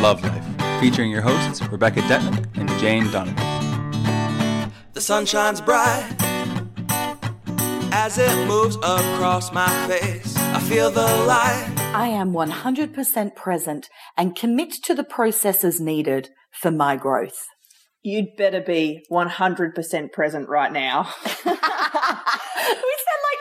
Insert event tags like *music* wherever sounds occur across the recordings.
Love Life, featuring your hosts Rebecca Detman and Jane Donovan. The sun shines bright as it moves across my face. I feel the light. I am 100% present and commit to the processes needed for my growth. You'd better be 100% present right now. *laughs* we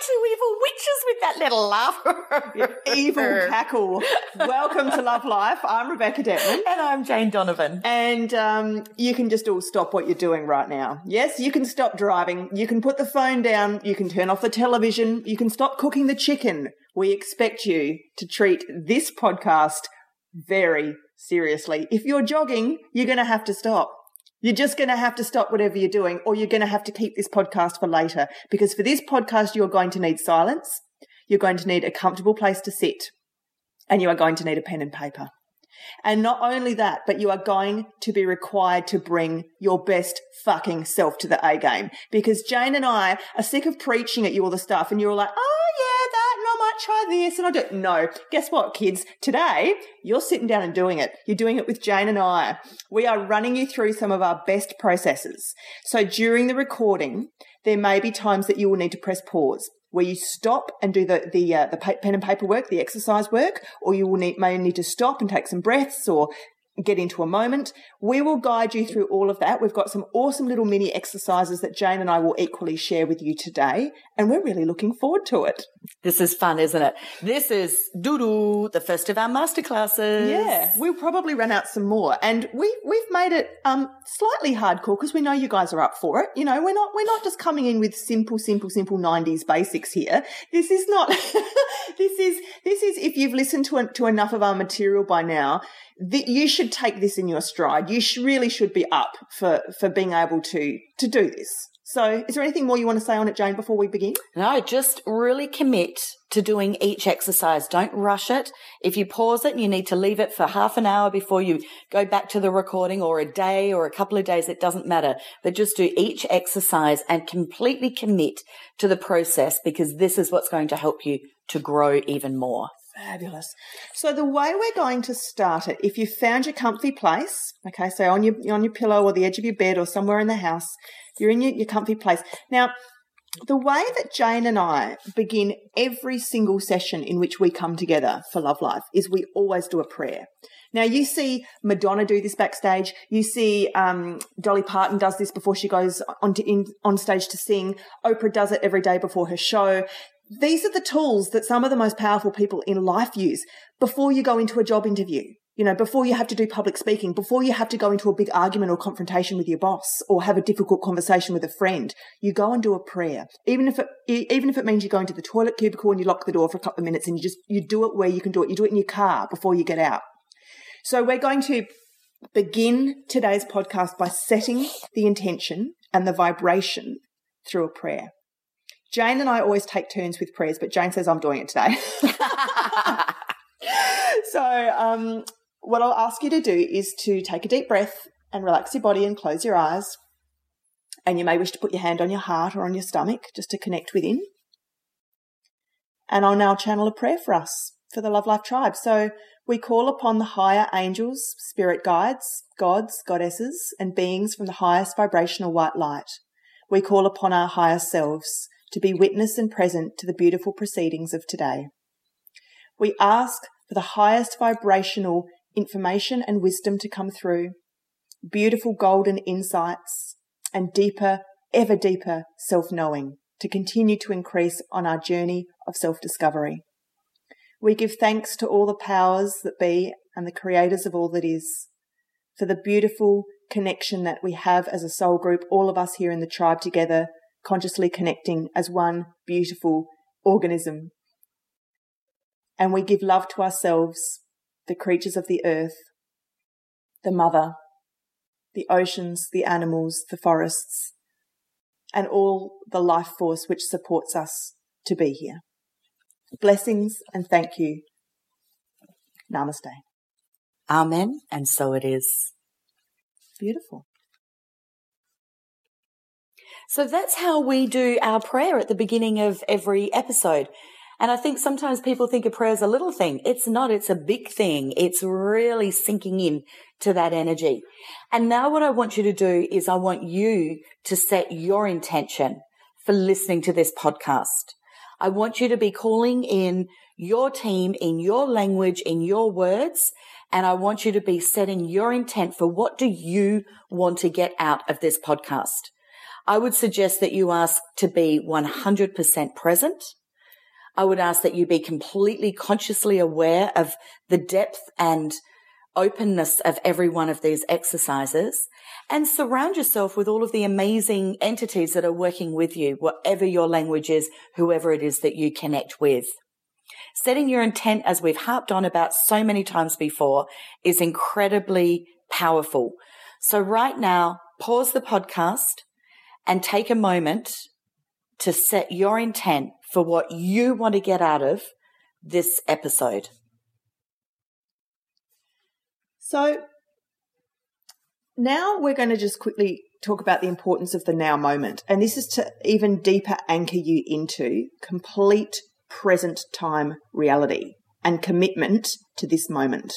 two evil witches with that little laugh. Evil cackle. Welcome to Love Life. I'm Rebecca Detman. And I'm Jane Donovan. And um, you can just all stop what you're doing right now. Yes, you can stop driving. You can put the phone down. You can turn off the television. You can stop cooking the chicken. We expect you to treat this podcast very seriously. If you're jogging, you're going to have to stop. You're just going to have to stop whatever you're doing, or you're going to have to keep this podcast for later. Because for this podcast, you're going to need silence. You're going to need a comfortable place to sit and you are going to need a pen and paper. And not only that, but you are going to be required to bring your best fucking self to the A game because Jane and I are sick of preaching at you all the stuff and you're all like, oh yeah, that, and I might try this. And I don't know. Guess what, kids? Today, you're sitting down and doing it. You're doing it with Jane and I. We are running you through some of our best processes. So during the recording, there may be times that you will need to press pause where you stop and do the the uh, the pen and paper work, the exercise work, or you will need, may need to stop and take some breaths or get into a moment. We will guide you through all of that. We've got some awesome little mini exercises that Jane and I will equally share with you today, and we're really looking forward to it. This is fun, isn't it? This is doo the first of our masterclasses. Yeah, we'll probably run out some more, and we we've made it um slightly hardcore because we know you guys are up for it. You know, we're not we're not just coming in with simple, simple, simple '90s basics here. This is not. *laughs* this is this is if you've listened to to enough of our material by now the, you should take this in your stride. You sh- really should be up for, for being able to, to do this. So is there anything more you want to say on it, Jane, before we begin? No, just really commit to doing each exercise. Don't rush it. If you pause it you need to leave it for half an hour before you go back to the recording or a day or a couple of days, it doesn't matter. But just do each exercise and completely commit to the process because this is what's going to help you to grow even more. Fabulous. So the way we're going to start it, if you've found your comfy place, okay, so on your on your pillow or the edge of your bed or somewhere in the house, you're in your, your comfy place. Now, the way that Jane and I begin every single session in which we come together for Love Life is we always do a prayer. Now you see Madonna do this backstage. You see um, Dolly Parton does this before she goes on to in, on stage to sing. Oprah does it every day before her show. These are the tools that some of the most powerful people in life use before you go into a job interview. You know, before you have to do public speaking, before you have to go into a big argument or confrontation with your boss or have a difficult conversation with a friend, you go and do a prayer. Even if it, even if it means you go into the toilet cubicle and you lock the door for a couple of minutes and you just, you do it where you can do it. You do it in your car before you get out. So we're going to begin today's podcast by setting the intention and the vibration through a prayer. Jane and I always take turns with prayers, but Jane says I'm doing it today. *laughs* *laughs* so, um, what I'll ask you to do is to take a deep breath and relax your body and close your eyes. And you may wish to put your hand on your heart or on your stomach just to connect within. And I'll now channel a prayer for us, for the Love Life tribe. So we call upon the higher angels, spirit guides, gods, goddesses, and beings from the highest vibrational white light. We call upon our higher selves to be witness and present to the beautiful proceedings of today. We ask for the highest vibrational information and wisdom to come through, beautiful golden insights, and deeper, ever deeper self knowing to continue to increase on our journey of self discovery. We give thanks to all the powers that be and the creators of all that is for the beautiful connection that we have as a soul group, all of us here in the tribe together consciously connecting as one beautiful organism. And we give love to ourselves, the creatures of the earth, the mother, the oceans, the animals, the forests, and all the life force which supports us to be here. Blessings and thank you. Namaste. Amen. And so it is. Beautiful. So that's how we do our prayer at the beginning of every episode. And I think sometimes people think a prayer is a little thing. It's not. It's a big thing. It's really sinking in to that energy. And now what I want you to do is I want you to set your intention for listening to this podcast. I want you to be calling in your team in your language, in your words. And I want you to be setting your intent for what do you want to get out of this podcast? I would suggest that you ask to be 100% present I would ask that you be completely consciously aware of the depth and openness of every one of these exercises and surround yourself with all of the amazing entities that are working with you, whatever your language is, whoever it is that you connect with. Setting your intent, as we've harped on about so many times before, is incredibly powerful. So right now, pause the podcast and take a moment to set your intent for what you want to get out of this episode. So now we're going to just quickly talk about the importance of the now moment. And this is to even deeper anchor you into complete present time reality and commitment to this moment.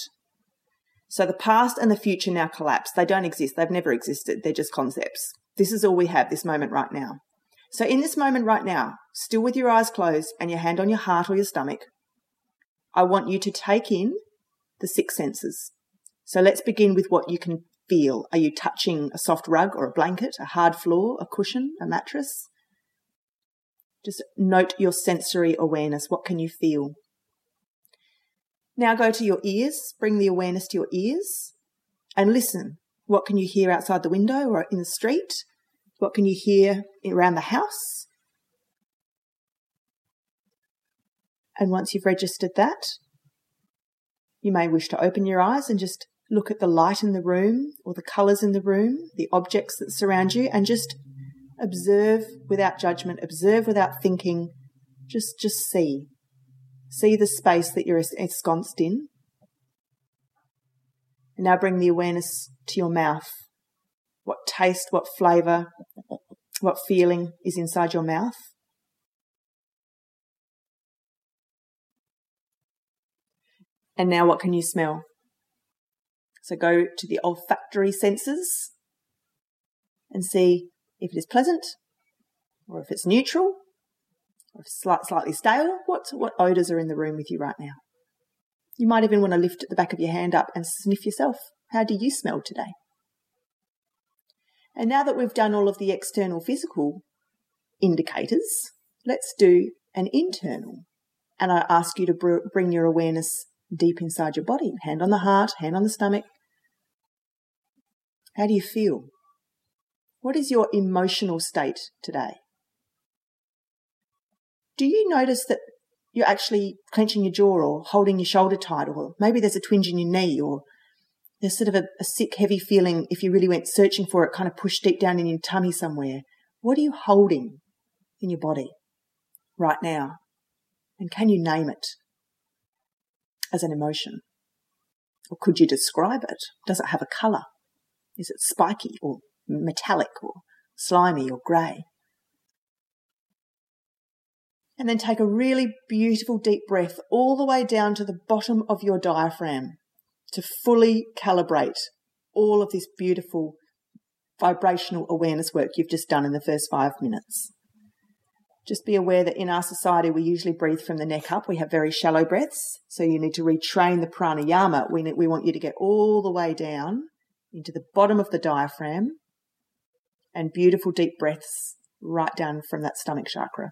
So the past and the future now collapse. They don't exist. They've never existed. They're just concepts. This is all we have, this moment right now. So, in this moment right now, still with your eyes closed and your hand on your heart or your stomach, I want you to take in the six senses. So, let's begin with what you can feel. Are you touching a soft rug or a blanket, a hard floor, a cushion, a mattress? Just note your sensory awareness. What can you feel? Now go to your ears, bring the awareness to your ears and listen. What can you hear outside the window or in the street? What can you hear around the house? And once you've registered that, you may wish to open your eyes and just look at the light in the room or the colours in the room, the objects that surround you, and just observe without judgment, observe without thinking, just just see. See the space that you're ensconced in. And now bring the awareness to your mouth what taste, what flavour, what feeling is inside your mouth. And now, what can you smell? So go to the olfactory senses and see if it is pleasant or if it's neutral or if it's slightly stale. What, what odours are in the room with you right now? You might even want to lift the back of your hand up and sniff yourself. How do you smell today? And now that we've done all of the external physical indicators, let's do an internal. And I ask you to br- bring your awareness deep inside your body hand on the heart, hand on the stomach. How do you feel? What is your emotional state today? Do you notice that you're actually clenching your jaw or holding your shoulder tight, or maybe there's a twinge in your knee, or there's sort of a, a sick, heavy feeling if you really went searching for it, kind of pushed deep down in your tummy somewhere. What are you holding in your body right now? And can you name it as an emotion? Or could you describe it? Does it have a colour? Is it spiky or metallic or slimy or grey? And then take a really beautiful deep breath all the way down to the bottom of your diaphragm to fully calibrate all of this beautiful vibrational awareness work you've just done in the first five minutes. Just be aware that in our society, we usually breathe from the neck up. We have very shallow breaths. So you need to retrain the pranayama. We, we want you to get all the way down into the bottom of the diaphragm and beautiful deep breaths right down from that stomach chakra.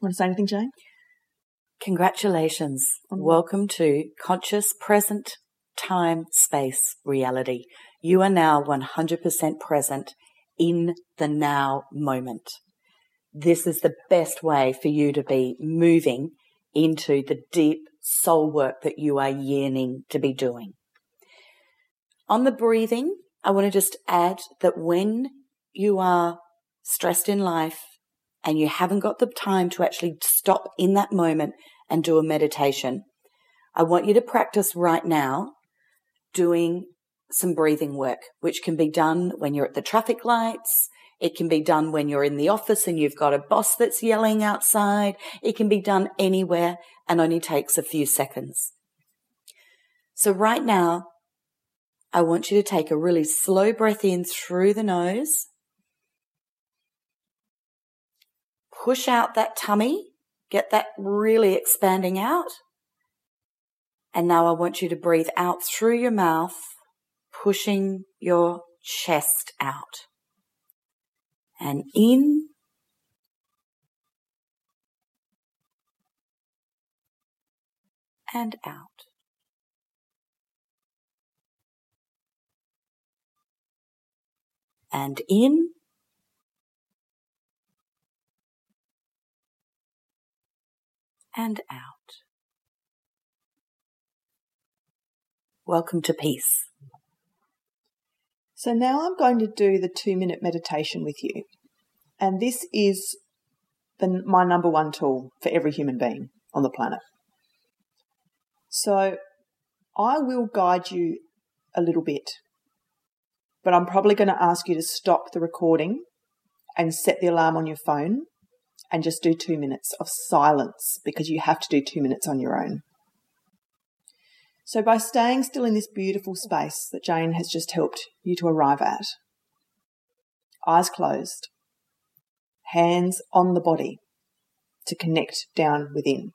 Want to say anything, Jane? Congratulations. Mm-hmm. Welcome to Conscious Present Time Space Reality. You are now 100% present in the now moment. This is the best way for you to be moving into the deep soul work that you are yearning to be doing. On the breathing, I want to just add that when you are stressed in life and you haven't got the time to actually stop in that moment and do a meditation. I want you to practice right now doing some breathing work, which can be done when you're at the traffic lights, It can be done when you're in the office and you've got a boss that's yelling outside. It can be done anywhere and only takes a few seconds. So right now, I want you to take a really slow breath in through the nose. Push out that tummy. Get that really expanding out. And now I want you to breathe out through your mouth, pushing your chest out and in and out. And in and out. Welcome to peace. So now I'm going to do the two minute meditation with you. And this is the, my number one tool for every human being on the planet. So I will guide you a little bit, but I'm probably going to ask you to stop the recording and set the alarm on your phone and just do two minutes of silence because you have to do two minutes on your own. So, by staying still in this beautiful space that Jane has just helped you to arrive at, eyes closed, hands on the body to connect down within.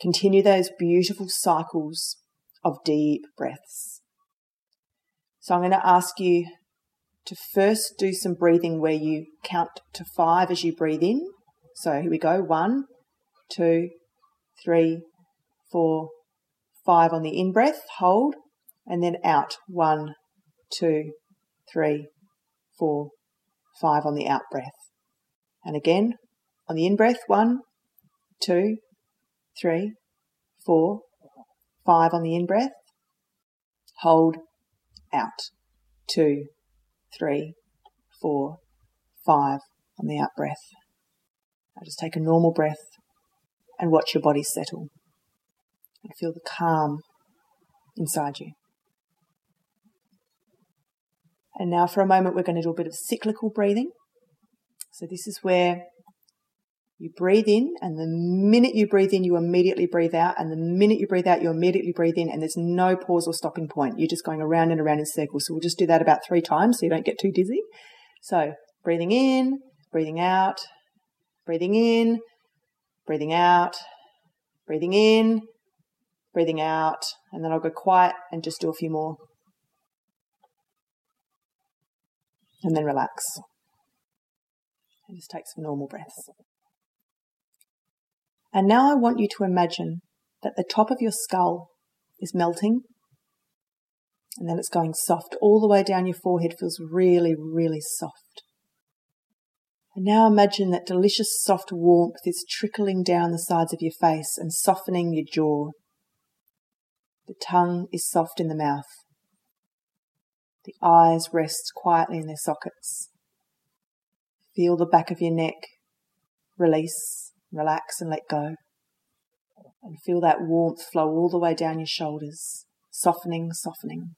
Continue those beautiful cycles of deep breaths. So, I'm going to ask you to first do some breathing where you count to five as you breathe in. So, here we go one, two, three, four, five on the in breath, hold, and then out. One, two, three, four, five on the out breath. And again, on the in breath, one, two, three, four, five on the in breath, hold, out. Two, three, four, five on the out breath. Now just take a normal breath and watch your body settle and feel the calm inside you. And now, for a moment, we're going to do a bit of cyclical breathing. So, this is where you breathe in, and the minute you breathe in, you immediately breathe out. And the minute you breathe out, you immediately breathe in, and there's no pause or stopping point. You're just going around and around in circles. So, we'll just do that about three times so you don't get too dizzy. So, breathing in, breathing out, breathing in, breathing out, breathing in, breathing out, and then I'll go quiet and just do a few more. And then relax. And just take some normal breaths. And now I want you to imagine that the top of your skull is melting and then it's going soft all the way down your forehead feels really, really soft. And now imagine that delicious soft warmth is trickling down the sides of your face and softening your jaw the tongue is soft in the mouth. The eyes rest quietly in their sockets. Feel the back of your neck release, relax, and let go. And feel that warmth flow all the way down your shoulders, softening, softening,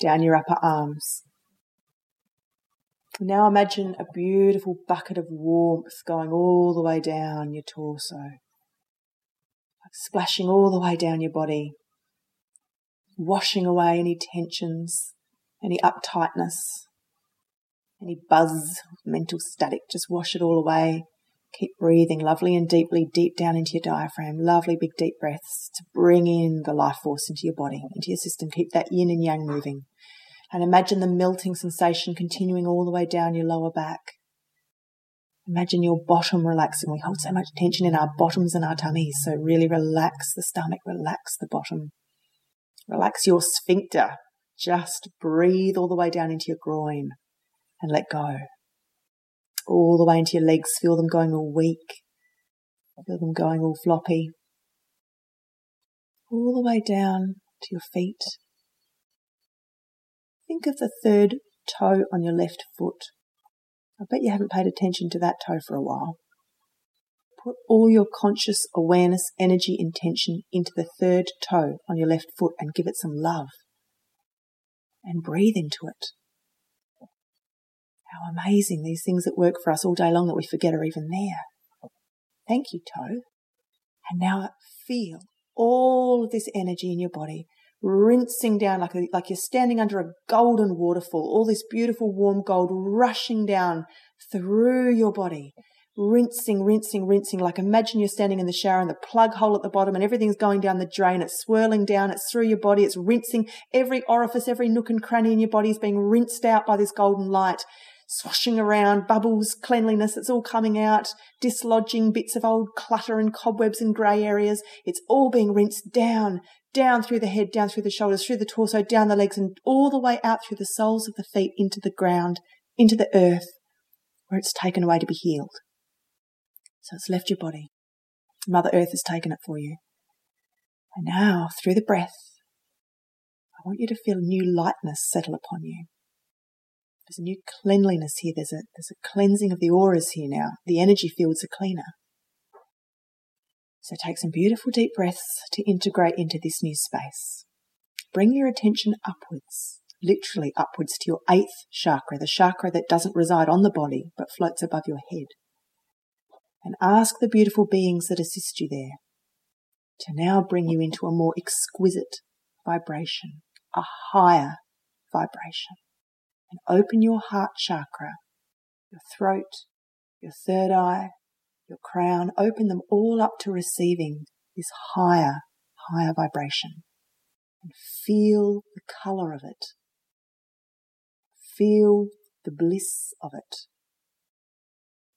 down your upper arms. Now imagine a beautiful bucket of warmth going all the way down your torso, splashing all the way down your body, washing away any tensions, any uptightness, any buzz, mental static. Just wash it all away. Keep breathing lovely and deeply, deep down into your diaphragm. Lovely big deep breaths to bring in the life force into your body, into your system. Keep that yin and yang moving. And imagine the melting sensation continuing all the way down your lower back. Imagine your bottom relaxing. We hold so much tension in our bottoms and our tummies. So really relax the stomach, relax the bottom. Relax your sphincter. Just breathe all the way down into your groin and let go. All the way into your legs. Feel them going all weak. Feel them going all floppy. All the way down to your feet. Think of the third toe on your left foot. I bet you haven't paid attention to that toe for a while. Put all your conscious awareness, energy, intention into the third toe on your left foot and give it some love. And breathe into it. How amazing these things that work for us all day long that we forget are even there. Thank you, toe. And now feel all of this energy in your body rinsing down like, a, like you're standing under a golden waterfall, all this beautiful warm gold rushing down through your body, rinsing, rinsing, rinsing. Like imagine you're standing in the shower and the plug hole at the bottom and everything's going down the drain. It's swirling down. It's through your body. It's rinsing every orifice, every nook and cranny in your body is being rinsed out by this golden light. Swashing around, bubbles, cleanliness, it's all coming out, dislodging bits of old clutter and cobwebs and grey areas. It's all being rinsed down, down through the head, down through the shoulders, through the torso, down the legs, and all the way out through the soles of the feet into the ground, into the earth, where it's taken away to be healed. So it's left your body. Mother Earth has taken it for you. And now, through the breath, I want you to feel new lightness settle upon you. There's a new cleanliness here. There's a, there's a cleansing of the auras here now. The energy fields are cleaner. So take some beautiful deep breaths to integrate into this new space. Bring your attention upwards, literally upwards to your eighth chakra, the chakra that doesn't reside on the body but floats above your head and ask the beautiful beings that assist you there to now bring you into a more exquisite vibration, a higher vibration. And open your heart chakra, your throat, your third eye, your crown, open them all up to receiving this higher, higher vibration. And feel the color of it. Feel the bliss of it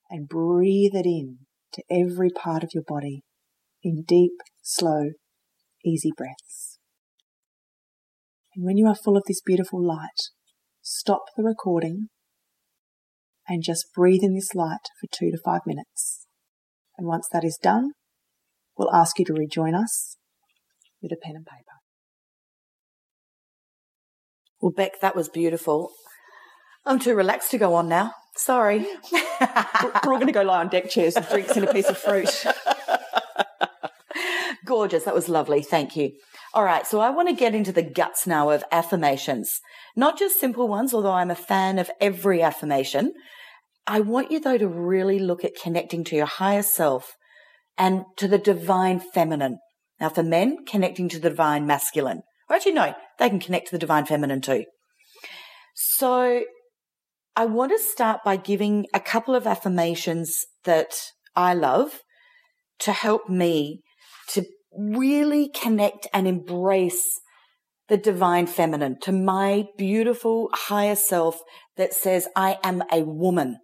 and breathe it in to every part of your body in deep, slow, easy breaths. And when you are full of this beautiful light, stop the recording and just breathe in this light for two to five minutes. And once that is done, we'll ask you to rejoin us with a pen and paper. Well, Beck, that was beautiful. I'm too relaxed to go on now. Sorry. We're all going to go lie on deck chairs with drinks and a piece of fruit. *laughs* Gorgeous. That was lovely. Thank you. All right. So I want to get into the guts now of affirmations, not just simple ones, although I'm a fan of every affirmation. I want you though to really look at connecting to your higher self and to the divine feminine. Now for men, connecting to the divine masculine. Or actually, no, they can connect to the divine feminine too. So I want to start by giving a couple of affirmations that I love to help me to really connect and embrace the divine feminine, to my beautiful higher self that says, I am a woman.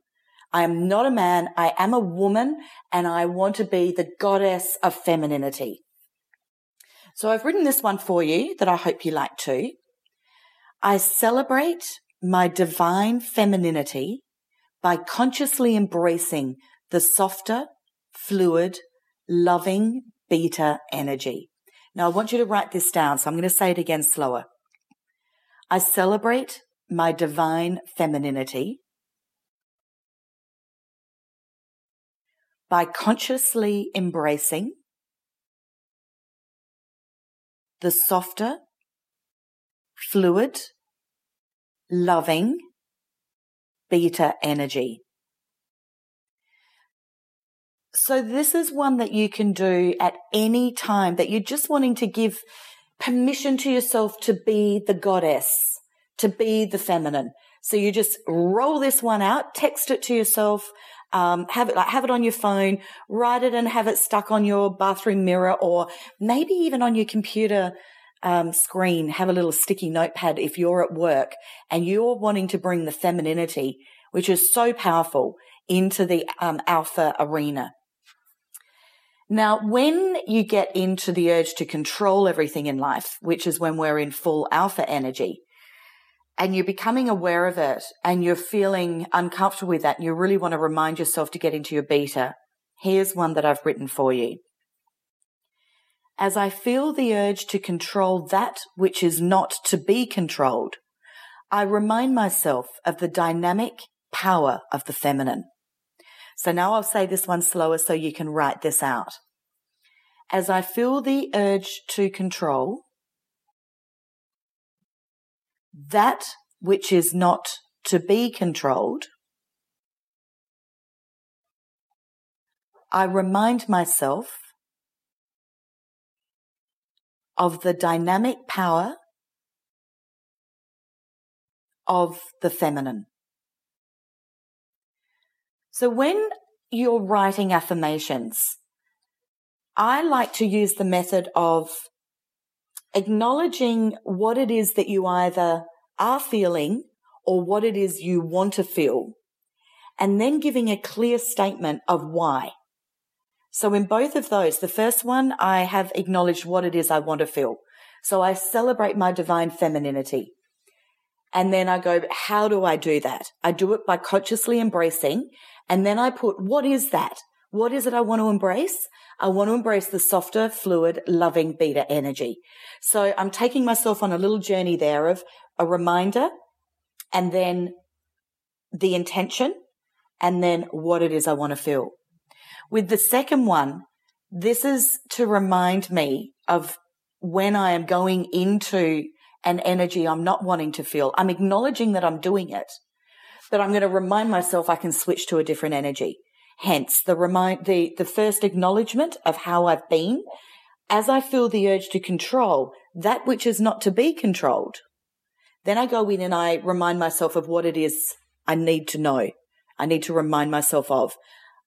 I am not a man. I am a woman and I want to be the goddess of femininity. So I've written this one for you that I hope you like too. I celebrate my divine femininity by consciously embracing the softer, fluid, loving beta energy. Now I want you to write this down. So I'm going to say it again slower. I celebrate my divine femininity by consciously embracing the softer, fluid, loving beta energy. So this is one that you can do at any time that you're just wanting to give permission to yourself to be the goddess, to be the feminine. So you just roll this one out, text it to yourself, um, have it like have it on your phone, write it and have it stuck on your bathroom mirror or maybe even on your computer um, screen, have a little sticky notepad if you're at work and you're wanting to bring the femininity, which is so powerful, into the um, alpha arena. Now, when you get into the urge to control everything in life, which is when we're in full alpha energy, and you're becoming aware of it and you're feeling uncomfortable with that and you really want to remind yourself to get into your beta, here's one that I've written for you as I feel the urge to control that which is not to be controlled, I remind myself of the dynamic power of the feminine. So now I'll say this one slower so you can write this out. As I feel the urge to control, that which is not to be controlled, I remind myself of the dynamic power of the feminine. So when you're writing affirmations, I like to use the method of acknowledging what it is that you either are feeling or what it is you want to feel, and then giving a clear statement of why. So in both of those, the first one, I have acknowledged what it is I want to feel. So I celebrate my divine femininity. And then I go, how do I do that? I do it by consciously embracing. And then I put, what is that? What is it I want to embrace? I want to embrace the softer, fluid, loving beta energy. So I'm taking myself on a little journey there of a reminder and then the intention and then what it is I want to feel. With the second one, this is to remind me of when I am going into an energy I'm not wanting to feel. I'm acknowledging that I'm doing it, but I'm going to remind myself I can switch to a different energy. Hence the remind, the, the first acknowledgement of how I've been as I feel the urge to control that which is not to be controlled. Then I go in and I remind myself of what it is I need to know. I need to remind myself of.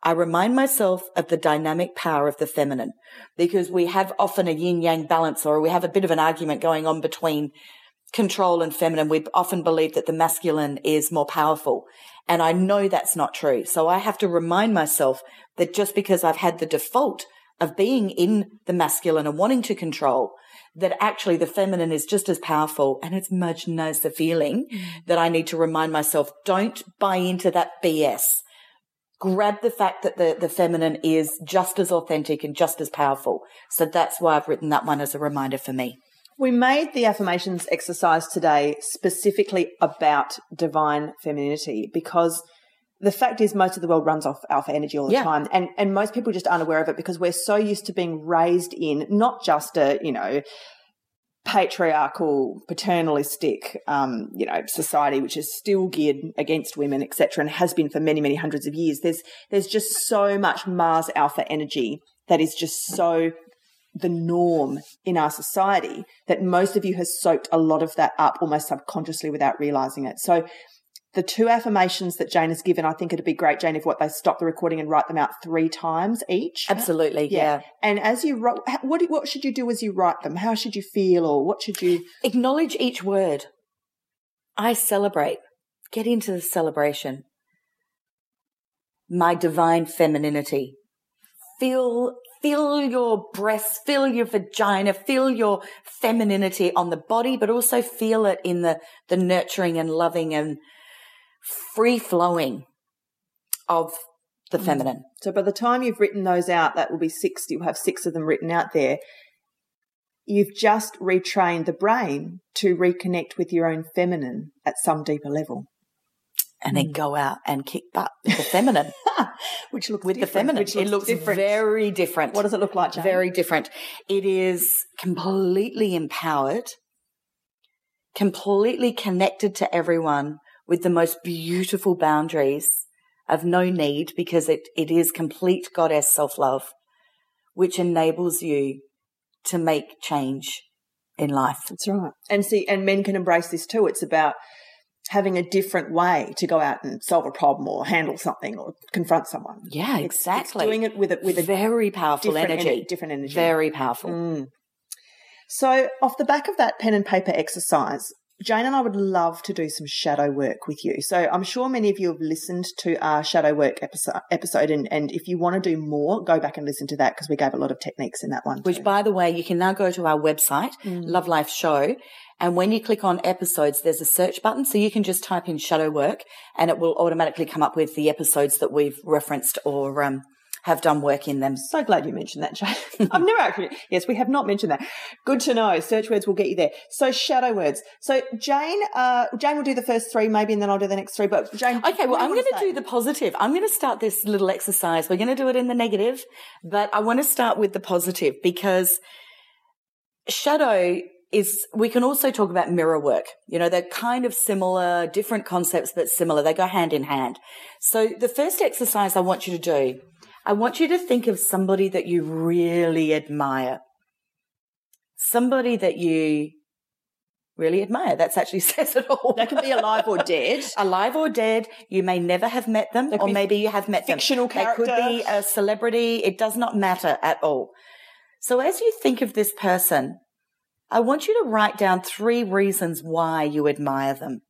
I remind myself of the dynamic power of the feminine because we have often a yin yang balance or we have a bit of an argument going on between control and feminine. We often believe that the masculine is more powerful. And I know that's not true. So I have to remind myself that just because I've had the default of being in the masculine and wanting to control, that actually the feminine is just as powerful and it's much nicer feeling mm. that I need to remind myself, don't buy into that BS. Grab the fact that the, the feminine is just as authentic and just as powerful. So that's why I've written that one as a reminder for me. We made the affirmations exercise today specifically about divine femininity because the fact is most of the world runs off alpha energy all the yeah. time and and most people just aren't aware of it because we're so used to being raised in not just a you know patriarchal paternalistic um, you know society which is still geared against women etc and has been for many many hundreds of years there's there's just so much mars alpha energy that is just so the norm in our society that most of you has soaked a lot of that up almost subconsciously without realizing it. So the two affirmations that Jane has given, I think it'd be great, Jane, if what they stop the recording and write them out three times each. Absolutely, yeah. yeah. And as you write, what what should you do as you write them? How should you feel, or what should you acknowledge each word? I celebrate. Get into the celebration. My divine femininity. Feel feel your breasts, feel your vagina, feel your femininity on the body, but also feel it in the, the nurturing and loving and free flowing of the mm. feminine. So by the time you've written those out, that will be six, you'll have six of them written out there. You've just retrained the brain to reconnect with your own feminine at some deeper level and then mm. go out and kick butt with the feminine, *laughs* which looks with the feminine. Looks it looks different. very different. What does it look like? Jane? Very different. It is completely empowered, completely connected to everyone with the most beautiful boundaries of no need because it, it is complete goddess self love, which enables you to make change in life. That's right. And see, and men can embrace this too. It's about having a different way to go out and solve a problem or handle something or confront someone. Yeah, exactly. It's doing it with a, with a very powerful different energy. different energy. Very powerful. Mm. So, off the back of that pen and paper exercise, Jane and I would love to do some shadow work with you. So I'm sure many of you have listened to our shadow work episode, episode and, and if you want to do more, go back and listen to that because we gave a lot of techniques in that one. Which, by the way, you can now go to our website, mm. Love Life Show, and when you click on episodes, there's a search button. So you can just type in shadow work and it will automatically come up with the episodes that we've referenced or um, have done work in them. So glad you mentioned that, Jane. *laughs* I've never actually, yes, we have not mentioned that. Good to know. Search words will get you there. So shadow words. So Jane, uh, Jane will do the first three maybe and then I'll do the next three. But Jane. Okay, well, I'm going to do the positive. I'm going to start this little exercise. We're going to do it in the negative, but I want to start with the positive because shadow is we can also talk about mirror work. You know, they're kind of similar, different concepts, but similar. They go hand in hand. So the first exercise I want you to do, I want you to think of somebody that you really admire. Somebody that you really admire. That's actually *laughs* says it all. They can be alive or dead. *laughs* alive or dead. You may never have met them, or maybe you have met fictional them. They could be a celebrity. It does not matter at all. So as you think of this person, I want you to write down three reasons why you admire them.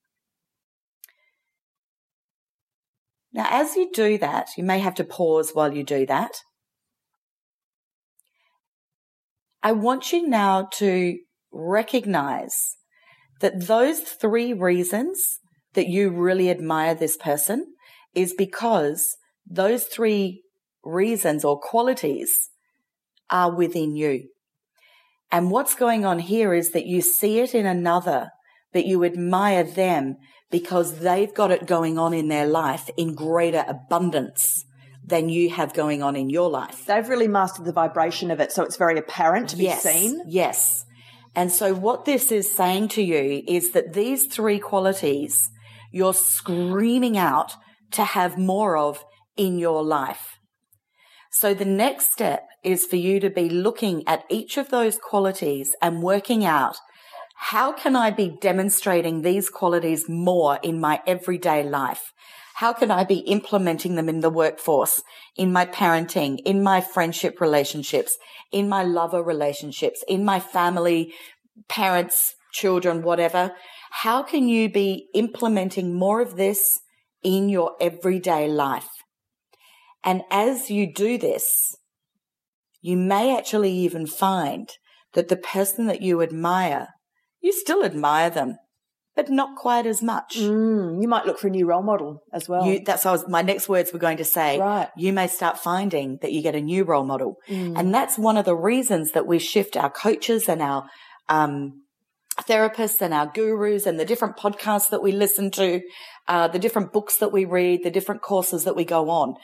Now, as you do that, you may have to pause while you do that. I want you now to recognize that those three reasons that you really admire this person is because those three reasons or qualities are within you. And what's going on here is that you see it in another, but you admire them because they've got it going on in their life in greater abundance than you have going on in your life. They've really mastered the vibration of it, so it's very apparent to be yes, seen. Yes. And so what this is saying to you is that these three qualities you're screaming out to have more of in your life. So the next step is for you to be looking at each of those qualities and working out how can I be demonstrating these qualities more in my everyday life? How can I be implementing them in the workforce, in my parenting, in my friendship relationships, in my lover relationships, in my family, parents, children, whatever? How can you be implementing more of this in your everyday life? And as you do this, you may actually even find that the person that you admire, you still admire them, but not quite as much. Mm, you might look for a new role model as well. You, that's was, my next words were going to say. Right. You may start finding that you get a new role model. Mm. And that's one of the reasons that we shift our coaches and our, um, therapists and our gurus and the different podcasts that we listen to, uh, the different books that we read, the different courses that we go on.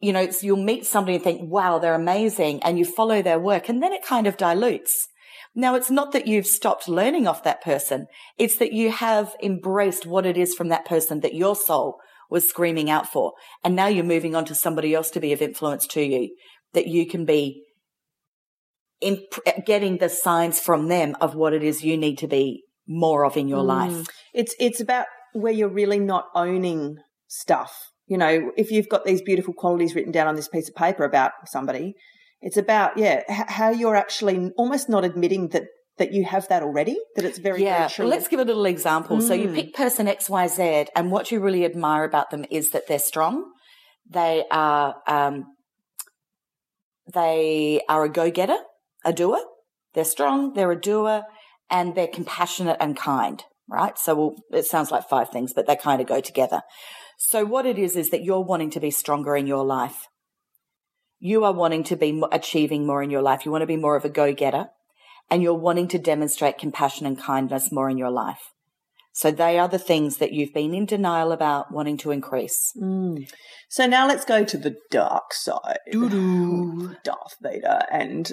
You know, it's, you'll meet somebody and think, wow, they're amazing. And you follow their work and then it kind of dilutes. Now, it's not that you've stopped learning off that person. It's that you have embraced what it is from that person that your soul was screaming out for. And now you're moving on to somebody else to be of influence to you that you can be imp- getting the signs from them of what it is you need to be more of in your hmm. life. It's it's about where you're really not owning stuff. You know, if you've got these beautiful qualities written down on this piece of paper about somebody, it's about yeah h- how you're actually almost not admitting that that you have that already. That it's very Yeah, very well, let's give a little example. So you Mm. pick person XYZ, and what you really admire about them is that they're strong. They are, um, they are a go-getter, a doer. They're strong, they're a doer, and they're compassionate and kind, right? So we'll, it sounds like five things, but they kind of go together. So what it is, is that you're wanting to be stronger in your life. You are wanting to be achieving more in your life. You want to be more of a go-getter and you're wanting to demonstrate compassion and kindness more in your life. So they are the things that you've been in denial about wanting to increase. Mm. So now let's go to the dark side. *sighs* Darth Vader. And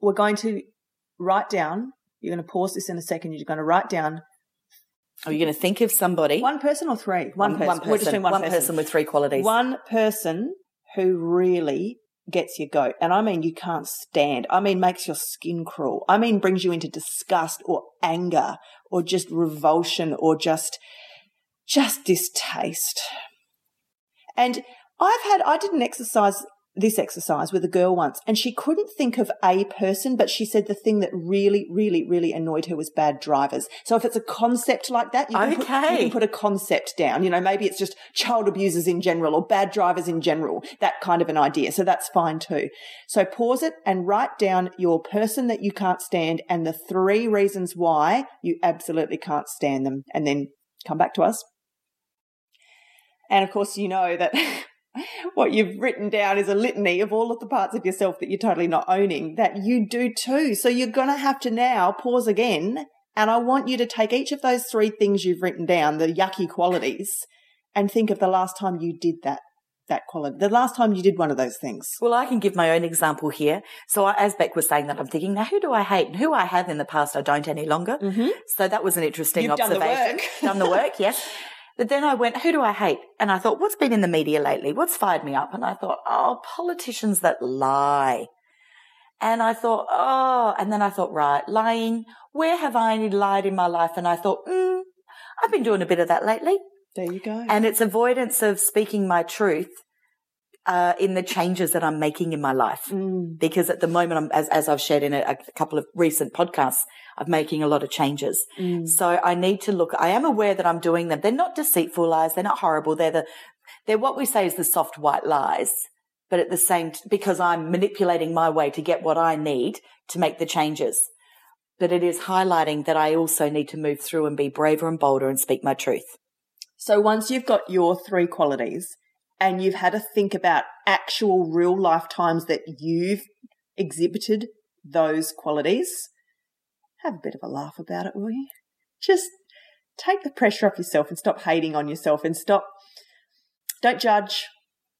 we're going to write down, you're going to pause this in a second, you're going to write down Are you going to think of somebody? one person or three? One, person. One We're just doing one, one person. person with three qualities. One person who really gets your goat. And I mean, you can't stand. I mean, makes your skin crawl. I mean, brings you into disgust or anger or just revulsion or just, just distaste. And I've had, I did an exercise, this exercise with a girl once, and she couldn't think of a person, but she said the thing that really, really, really annoyed her was bad drivers. So if it's a concept like that, you can, put, you can put a concept down. You know, maybe it's just child abusers in general or bad drivers in general, that kind of an idea. So that's fine too. So pause it and write down your person that you can't stand and the three reasons why you absolutely can't stand them, and then come back to us. And of course, you know that *laughs* what you've written down is a litany of all of the parts of yourself that you're totally not owning that you do too. So you're going to have to now pause again. And I want you to take each of those three things you've written down, the yucky qualities, and think of the last time you did that, that quality, the last time you did one of those things. Well, I can give my own example here. So I- as Beck was saying that, I'm thinking, now who do I hate? And who I have in the past, I don't any longer. Mm-hmm. So that was an interesting You've done the observation. work. done the work, *laughs* yes. But then I went, who do I hate? And I thought, what's been in the media lately? What's fired me up? And I thought, oh, politicians that lie. And I thought, oh, and then I thought, right, lying. Where have I lied in my life? And I thought, mm, I've been doing a bit of that lately. There you go. And it's avoidance of speaking my truth uh, in the changes that I'm making in my life. Mm. Because at the moment, I'm, as, as I've shared in a, a couple of recent podcasts, I'm making a lot of changes. Mm. So I need to look, I am aware that I'm doing them. They're not deceitful lies. They're not horrible. They're the, they're what we say is the soft white lies. But at the same, t- because I'm manipulating my way to get what I need to make the changes. But it is highlighting that I also need to move through and be braver and bolder and speak my truth. So once you've got your three qualities and you've had to think about actual real life times that you've exhibited those qualities, have a bit of a laugh about it, will you? Just take the pressure off yourself and stop hating on yourself and stop. Don't judge.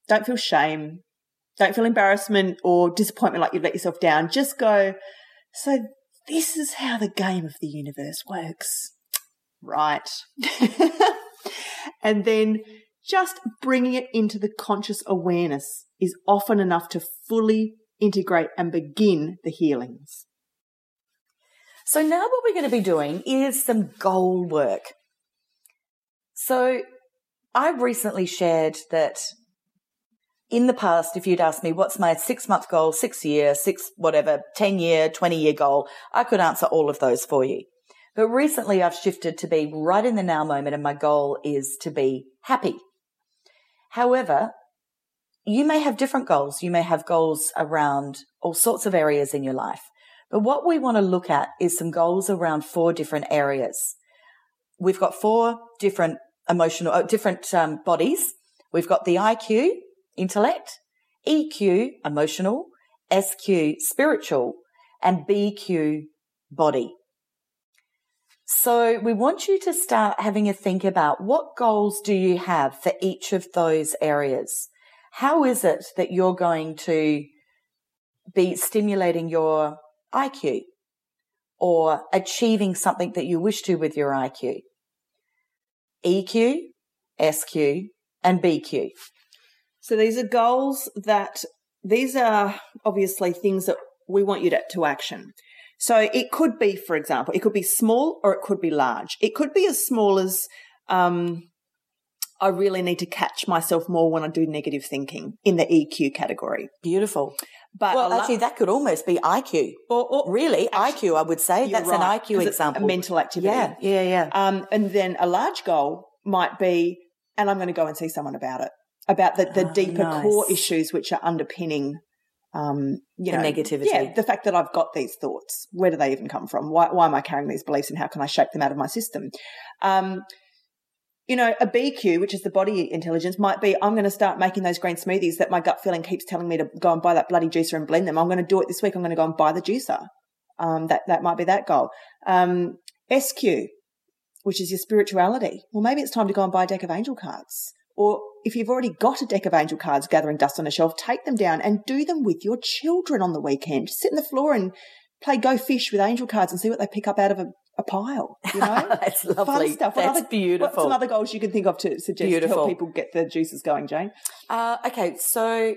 Don't feel shame. Don't feel embarrassment or disappointment like you've let yourself down. Just go, so this is how the game of the universe works. Right. *laughs* and then just bringing it into the conscious awareness is often enough to fully integrate and begin the healings. So now what we're going to be doing is some goal work. So I recently shared that in the past, if you'd asked me what's my six month goal, six year, six whatever, 10 year, 20 year goal, I could answer all of those for you. But recently I've shifted to be right in the now moment and my goal is to be happy. However, you may have different goals. You may have goals around all sorts of areas in your life. But what we want to look at is some goals around four different areas. We've got four different emotional, uh, different um, bodies. We've got the IQ, intellect, EQ, emotional, SQ, spiritual, and BQ, body. So we want you to start having a think about what goals do you have for each of those areas? How is it that you're going to be stimulating your IQ or achieving something that you wish to with your IQ? EQ, SQ, and BQ. So these are goals that these are obviously things that we want you to, to action. So it could be, for example, it could be small or it could be large. It could be as small as um, I really need to catch myself more when I do negative thinking in the EQ category. Beautiful. But Well, actually, that could almost be IQ. or, or Really, IQ, I would say. That's right, an IQ example. A mental activity. Yeah, yeah, yeah. Um, and then a large goal might be, and I'm going to go and see someone about it, about the, the Oh, deeper nice. core issues which are underpinning, um, you The know, negativity. Yeah, the fact that I've got these thoughts. Where do they even come from? Why, why am I carrying these beliefs, and how can I shake them out of my system? Um, you know, a BQ, which is the body intelligence, might be I'm going to start making those green smoothies that my gut feeling keeps telling me to go and buy that bloody juicer and blend them. I'm going to do it this week. I'm going to go and buy the juicer. Um, that that might be that goal. Um, SQ, which is your spirituality. Well, maybe it's time to go and buy a deck of angel cards. Or if you've already got a deck of angel cards gathering dust on a shelf, take them down and do them with your children on the weekend. Sit on the floor and play go fish with angel cards and see what they pick up out of a, a pile. You know, *laughs* That's lovely. fun stuff. What That's other- beautiful. What some other goals you can think of to suggest to help people get the juices going, Jane? Uh, okay, so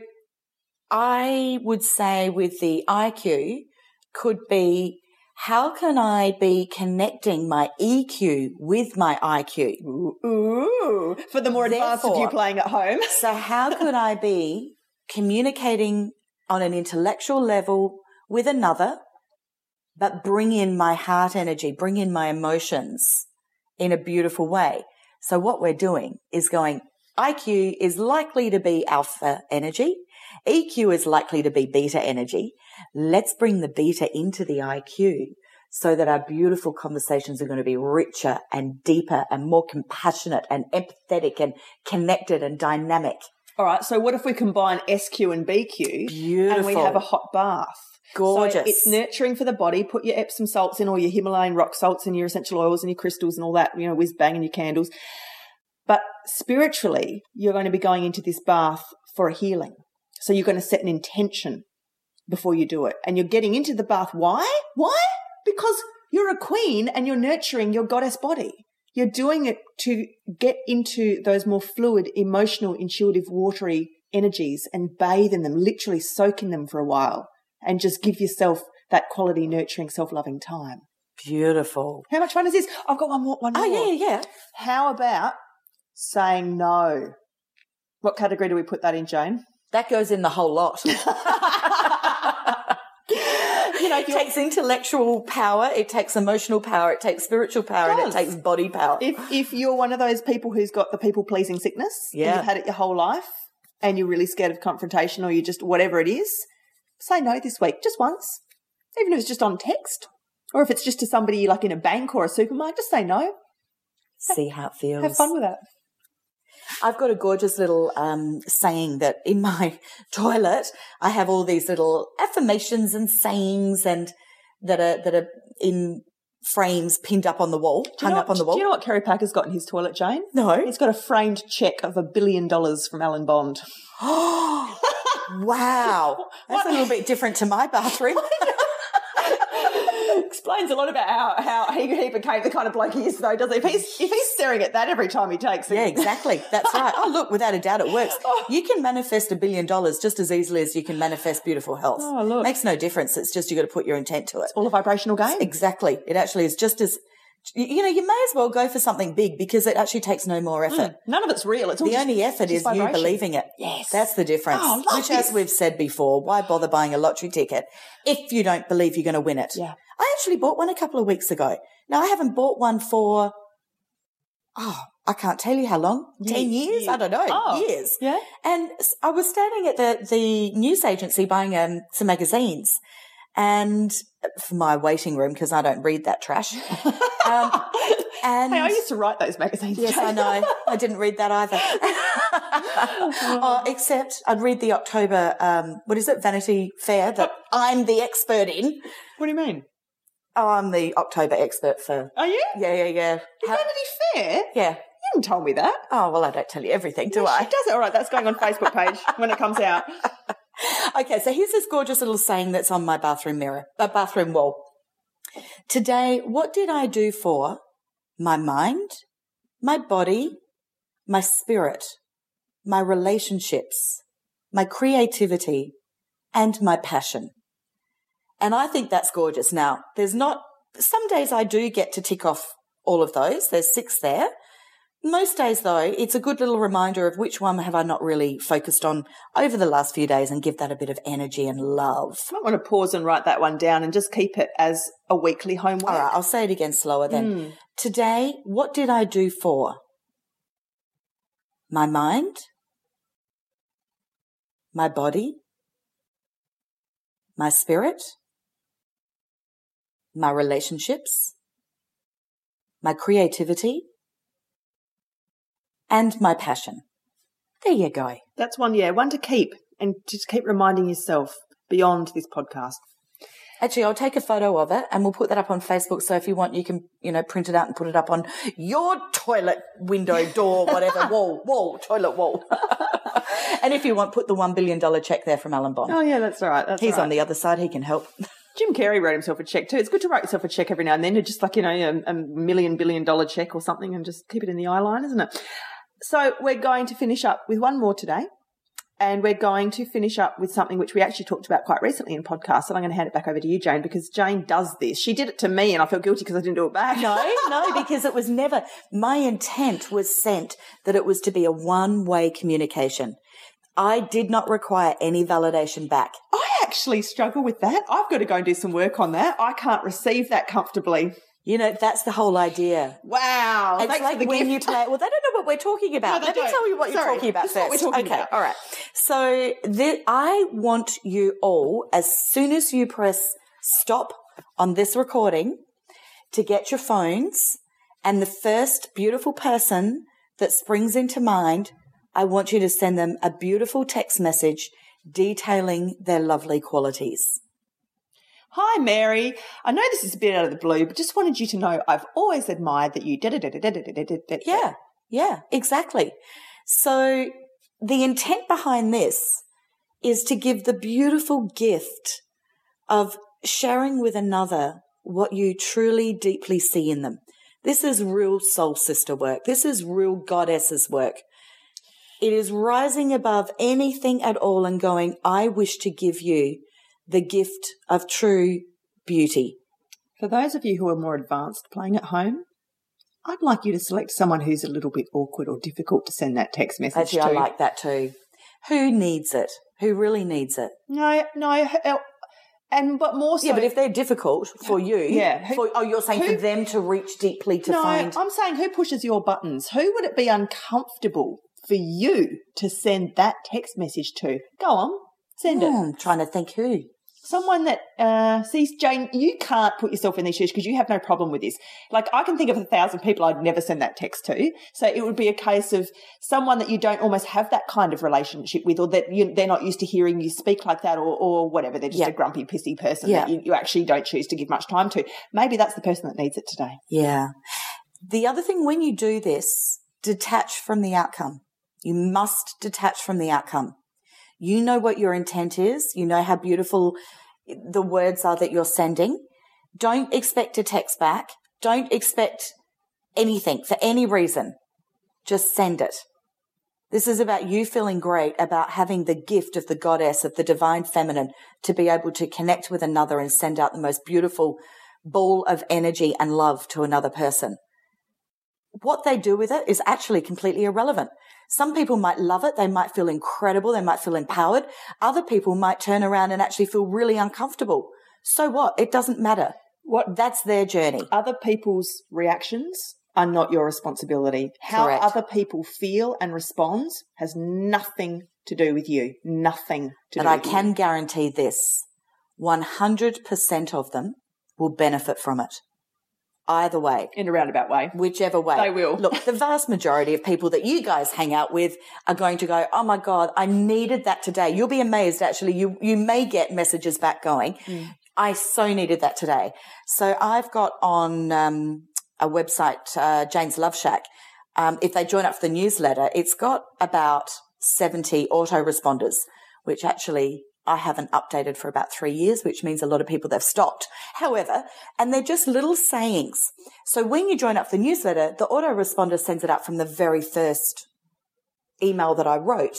I would say with the IQ could be how can I be connecting my EQ with my IQ? Ooh, ooh. for the more advanced of you playing at home. *laughs* So how could I be communicating on an intellectual level with another, but bring in my heart energy, bring in my emotions in a beautiful way? So what we're doing is going, IQ is likely to be alpha energy. EQ is likely to be beta energy. Let's bring the beta into the IQ so that our beautiful conversations are going to be richer and deeper and more compassionate and empathetic and connected and dynamic. All right. So what if we combine SQ and BQ Beautiful. and we have a hot bath? Gorgeous. So it's nurturing for the body. Put your Epsom salts in, or your Himalayan rock salts, and your essential oils and your crystals and all that. You know, whiz bang and your candles. But spiritually, you're going to be going into this bath for a healing. So you're going to set an intention before you do it, and you're getting into the bath. Why? Why? Because you're a queen and you're nurturing your goddess body. You're doing it to get into those more fluid, emotional, intuitive, watery energies and bathe in them, literally soak in them for a while and just give yourself that quality, nurturing, self-loving time. Beautiful. How much fun is this? I've got one more. One Oh, more. Oh, yeah, yeah. Yeah. How about saying no? What category do we put that in, Jane? That goes in the whole lot. *laughs* you know, It takes intellectual power, it takes emotional power, it takes spiritual power, and it takes body power. if if you're one of those people who's got the people pleasing sickness, and Yeah. you've had it your whole life, and you're really scared of confrontation, or you just whatever it is, say no this week, just once, even if it's just on text, or if it's just to somebody like in a bank or a supermarket, just say no. See how it feels. Have fun with it. I've got a gorgeous little um, saying that in my *laughs* toilet, I have all these little affirmations and sayings and that are that are in frames pinned up on the wall, hung up what- on the wall. Do you know what Kerry Packer's got in his toilet, Jane? no. He's got a framed check of a billion dollars from Alan Bond. *gasps* *laughs* wow. *laughs* That's a little bit different to my bathroom. *laughs* Explains a lot about how, how he, he became the kind of bloke he is, though, doesn't he? If he's, if he's staring at that every time he takes it. Yeah, exactly. That's right. Oh, look, without a doubt, it works. *laughs* Oh. You can manifest a billion dollars just as easily as you can manifest beautiful health. Oh, look. Makes no difference. It's just you've got to put your intent to it. It's all a vibrational game. Exactly. It actually is just as, you know, you may as well go for something big because it actually takes no more effort. None of it's real. It's all The just- only effort is you believing it. Yes. That's the difference. Oh, Which, as we've said before, why bother buying a lottery ticket if you don't believe you're going to win it? Yeah. I actually bought one a couple of weeks ago. Now, I haven't bought one for, oh, I can't tell you how long. Ye- 10 years? years. I don't know. Oh. Years. Yeah. And I was standing at the, the news agency buying um, some magazines and for my waiting room because I don't read that trash. *laughs* um, and Hey, I used to write those magazines. Yes, I know. I didn't read that either. *laughs* oh, except I'd read the October, um, what is it, Vanity Fair that I'm the expert in. What do you mean? Oh, I'm the October expert for. Are you? Yeah, yeah, yeah. How- Vanity Fair? yeah. You haven't told me that. Oh, well, I don't tell you everything, do She I? does it. All right, that's going on Facebook page when it comes out. *laughs* *laughs* Okay, so here's this gorgeous little saying that's on my bathroom mirror, uh, bathroom wall. Today, what did I do for my mind, my body, my spirit, my relationships, my creativity, and my passion? And I think that's gorgeous. Now, there's not, some days I do get to tick off all of those. There's six there. Most days, though, it's a good little reminder of which one have I not really focused on over the last few days and give that a bit of energy and love. I might want to pause and write that one down and just keep it as a weekly homework. All right, I'll say it again slower then. Mm. Today, what did I do for my mind, my body, my spirit, my relationships, my creativity, and my passion? There you go. That's one, yeah, one to keep and just keep reminding yourself beyond this podcast. Actually, I'll take a photo of it and we'll put that up on Facebook. So if you want, you can, you know, print it out and put it up on your toilet window, door, *laughs* whatever, wall, wall, toilet wall. *laughs* and if you want, put the $1 billion check there from Alan Bond. Oh, yeah, that's all right. That's He's all right. on the other side. He can help. Jim Carrey wrote himself a check too. It's good to write yourself a check every now and then, to just like, you know, a, a million billion dollar check or something and just keep it in the eye line, isn't it? So we're going to finish up with one more today. And we're going to finish up with something which we actually talked about quite recently in podcast. And I'm going to hand it back over to you, Jane, because Jane does this. She did it to me and I feel guilty because I didn't do it back. No, no, *laughs* because it was never, my intent was sent that it was to be a one way communication. I did not require any validation back. I actually struggle with that. I've got to go and do some work on that. I can't receive that comfortably. You know, that's the whole idea. Wow. It's Thanks like when gift. you play. Well, they don't know what we're talking about. No, Let me don't. tell you what you're talking about this first. we're talking okay, about. all right. So the, I want you all, as soon as you press stop on this recording, to get your phones and the first beautiful person that springs into mind, I want you to send them a beautiful text message detailing their lovely qualities. Hi, Mary. I know this is a bit out of the blue, but just wanted you to know I've always admired that you did it. Yeah, yeah, exactly. So the intent behind this is to give the beautiful gift of sharing with another what you truly deeply see in them. This is real soul sister work. This is real goddesses work. It is rising above anything at all and going, I wish to give you the gift of true beauty. For those of you who are more advanced playing at home, I'd like you to select someone who's a little bit awkward or difficult to send that text message to. Actually, to. I like that too. Who needs it? Who really needs it? no, no, and but more so. yeah, but if they're difficult for you, Yeah, who- for, oh, you're saying who- for them to reach deeply to no, find. I'm saying who pushes your buttons? Who would it be uncomfortable for you to send that text message to? Go on, send it. Hmm, I'm trying to think who. Someone that uh, sees Jane, you can't put yourself in these shoes because you have no problem with this. Like I can think of a thousand people I'd never send that text to. So it would be a case of someone that you don't almost have that kind of relationship with, or that you, they're not used to hearing you speak like that, or, or whatever. They're just Yeah. a grumpy, pissy person Yeah. that you, you actually don't choose to give much time to. Maybe that's the person that needs it today. Yeah. The other thing when you do this, detach from the outcome. You must detach from the outcome. You know what your intent is. You know how beautiful the words are that you're sending. Don't expect a text back. Don't expect anything for any reason. Just send it. This is about you feeling great about having the gift of the goddess of the divine feminine to be able to connect with another and send out the most beautiful ball of energy and love to another person. What they do with it is actually completely irrelevant. Some people might love it. They might feel incredible. They might feel empowered. Other people might turn around and actually feel really uncomfortable. So what? It doesn't matter. What That's their journey. other people's reactions are not your responsibility. How Correct. other people feel and respond has nothing to do with you. Nothing to do I with you. And I can guarantee this 100% of them will benefit from it. Either way. in a roundabout way. whichever way. They will. Look, the vast majority of people that you guys hang out with are going to go, Oh my God, I needed that today. You'll be amazed. Actually, you, you may get messages back going. I so needed that today. So I've got on, um, a website, uh, Jane's Love Shack. Um, if they join up for the newsletter, it's got about 70 autoresponders, which actually I haven't updated for about three years, which means a lot of people they've stopped. However, and they're just little sayings. So when you join up for the newsletter, the autoresponder sends it out from the very first email that I wrote.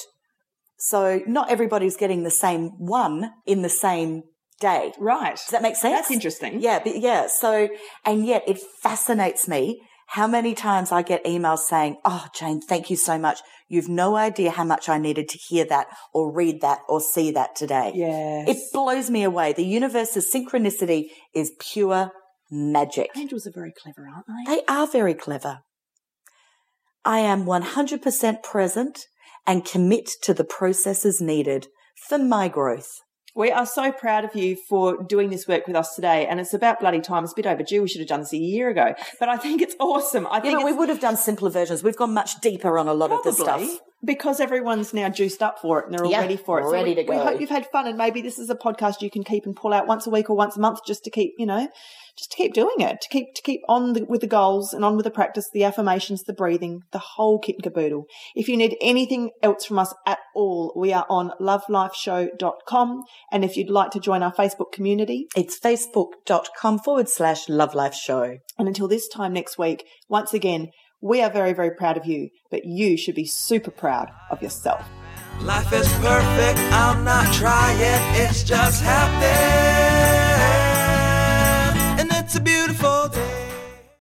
So not everybody's getting the same one in the same day. Right. Does that make sense? That's interesting. Yeah, but yeah. So, and yet it fascinates me how many times I get emails saying, Oh, Jane, thank you so much. You've no idea how much I needed to hear that or read that or see that today. Yes. It blows me away. The universe's synchronicity is pure magic. Angels are very clever, aren't they? They are very clever. I am 100% present and commit to the processes needed for my growth. We are so proud of you for doing this work with us today, and it's about bloody time. It's a bit overdue. We should have done this a year ago, but I think it's awesome. I think but we would have done simpler versions. We've gone much deeper on a lot of the stuff. because everyone's now juiced up for it and they're all Yeah, ready for it. ready we, to We hope you've had fun, and maybe this is a podcast you can keep and pull out once a week or once a month, just to keep, you know, just to keep doing it, to keep to keep on the, with the goals and on with the practice, the affirmations, the breathing, the whole kit and caboodle. If you need anything else from us at all, we are on lovelifeshow.com, and if you'd like to join our Facebook community, It's facebook.com forward slash lovelifeshow. and until this time next week, once again, we are very, very proud of you, but you should be super proud of yourself. Life is perfect, I'm not trying, it's just happening. And it's a beautiful day.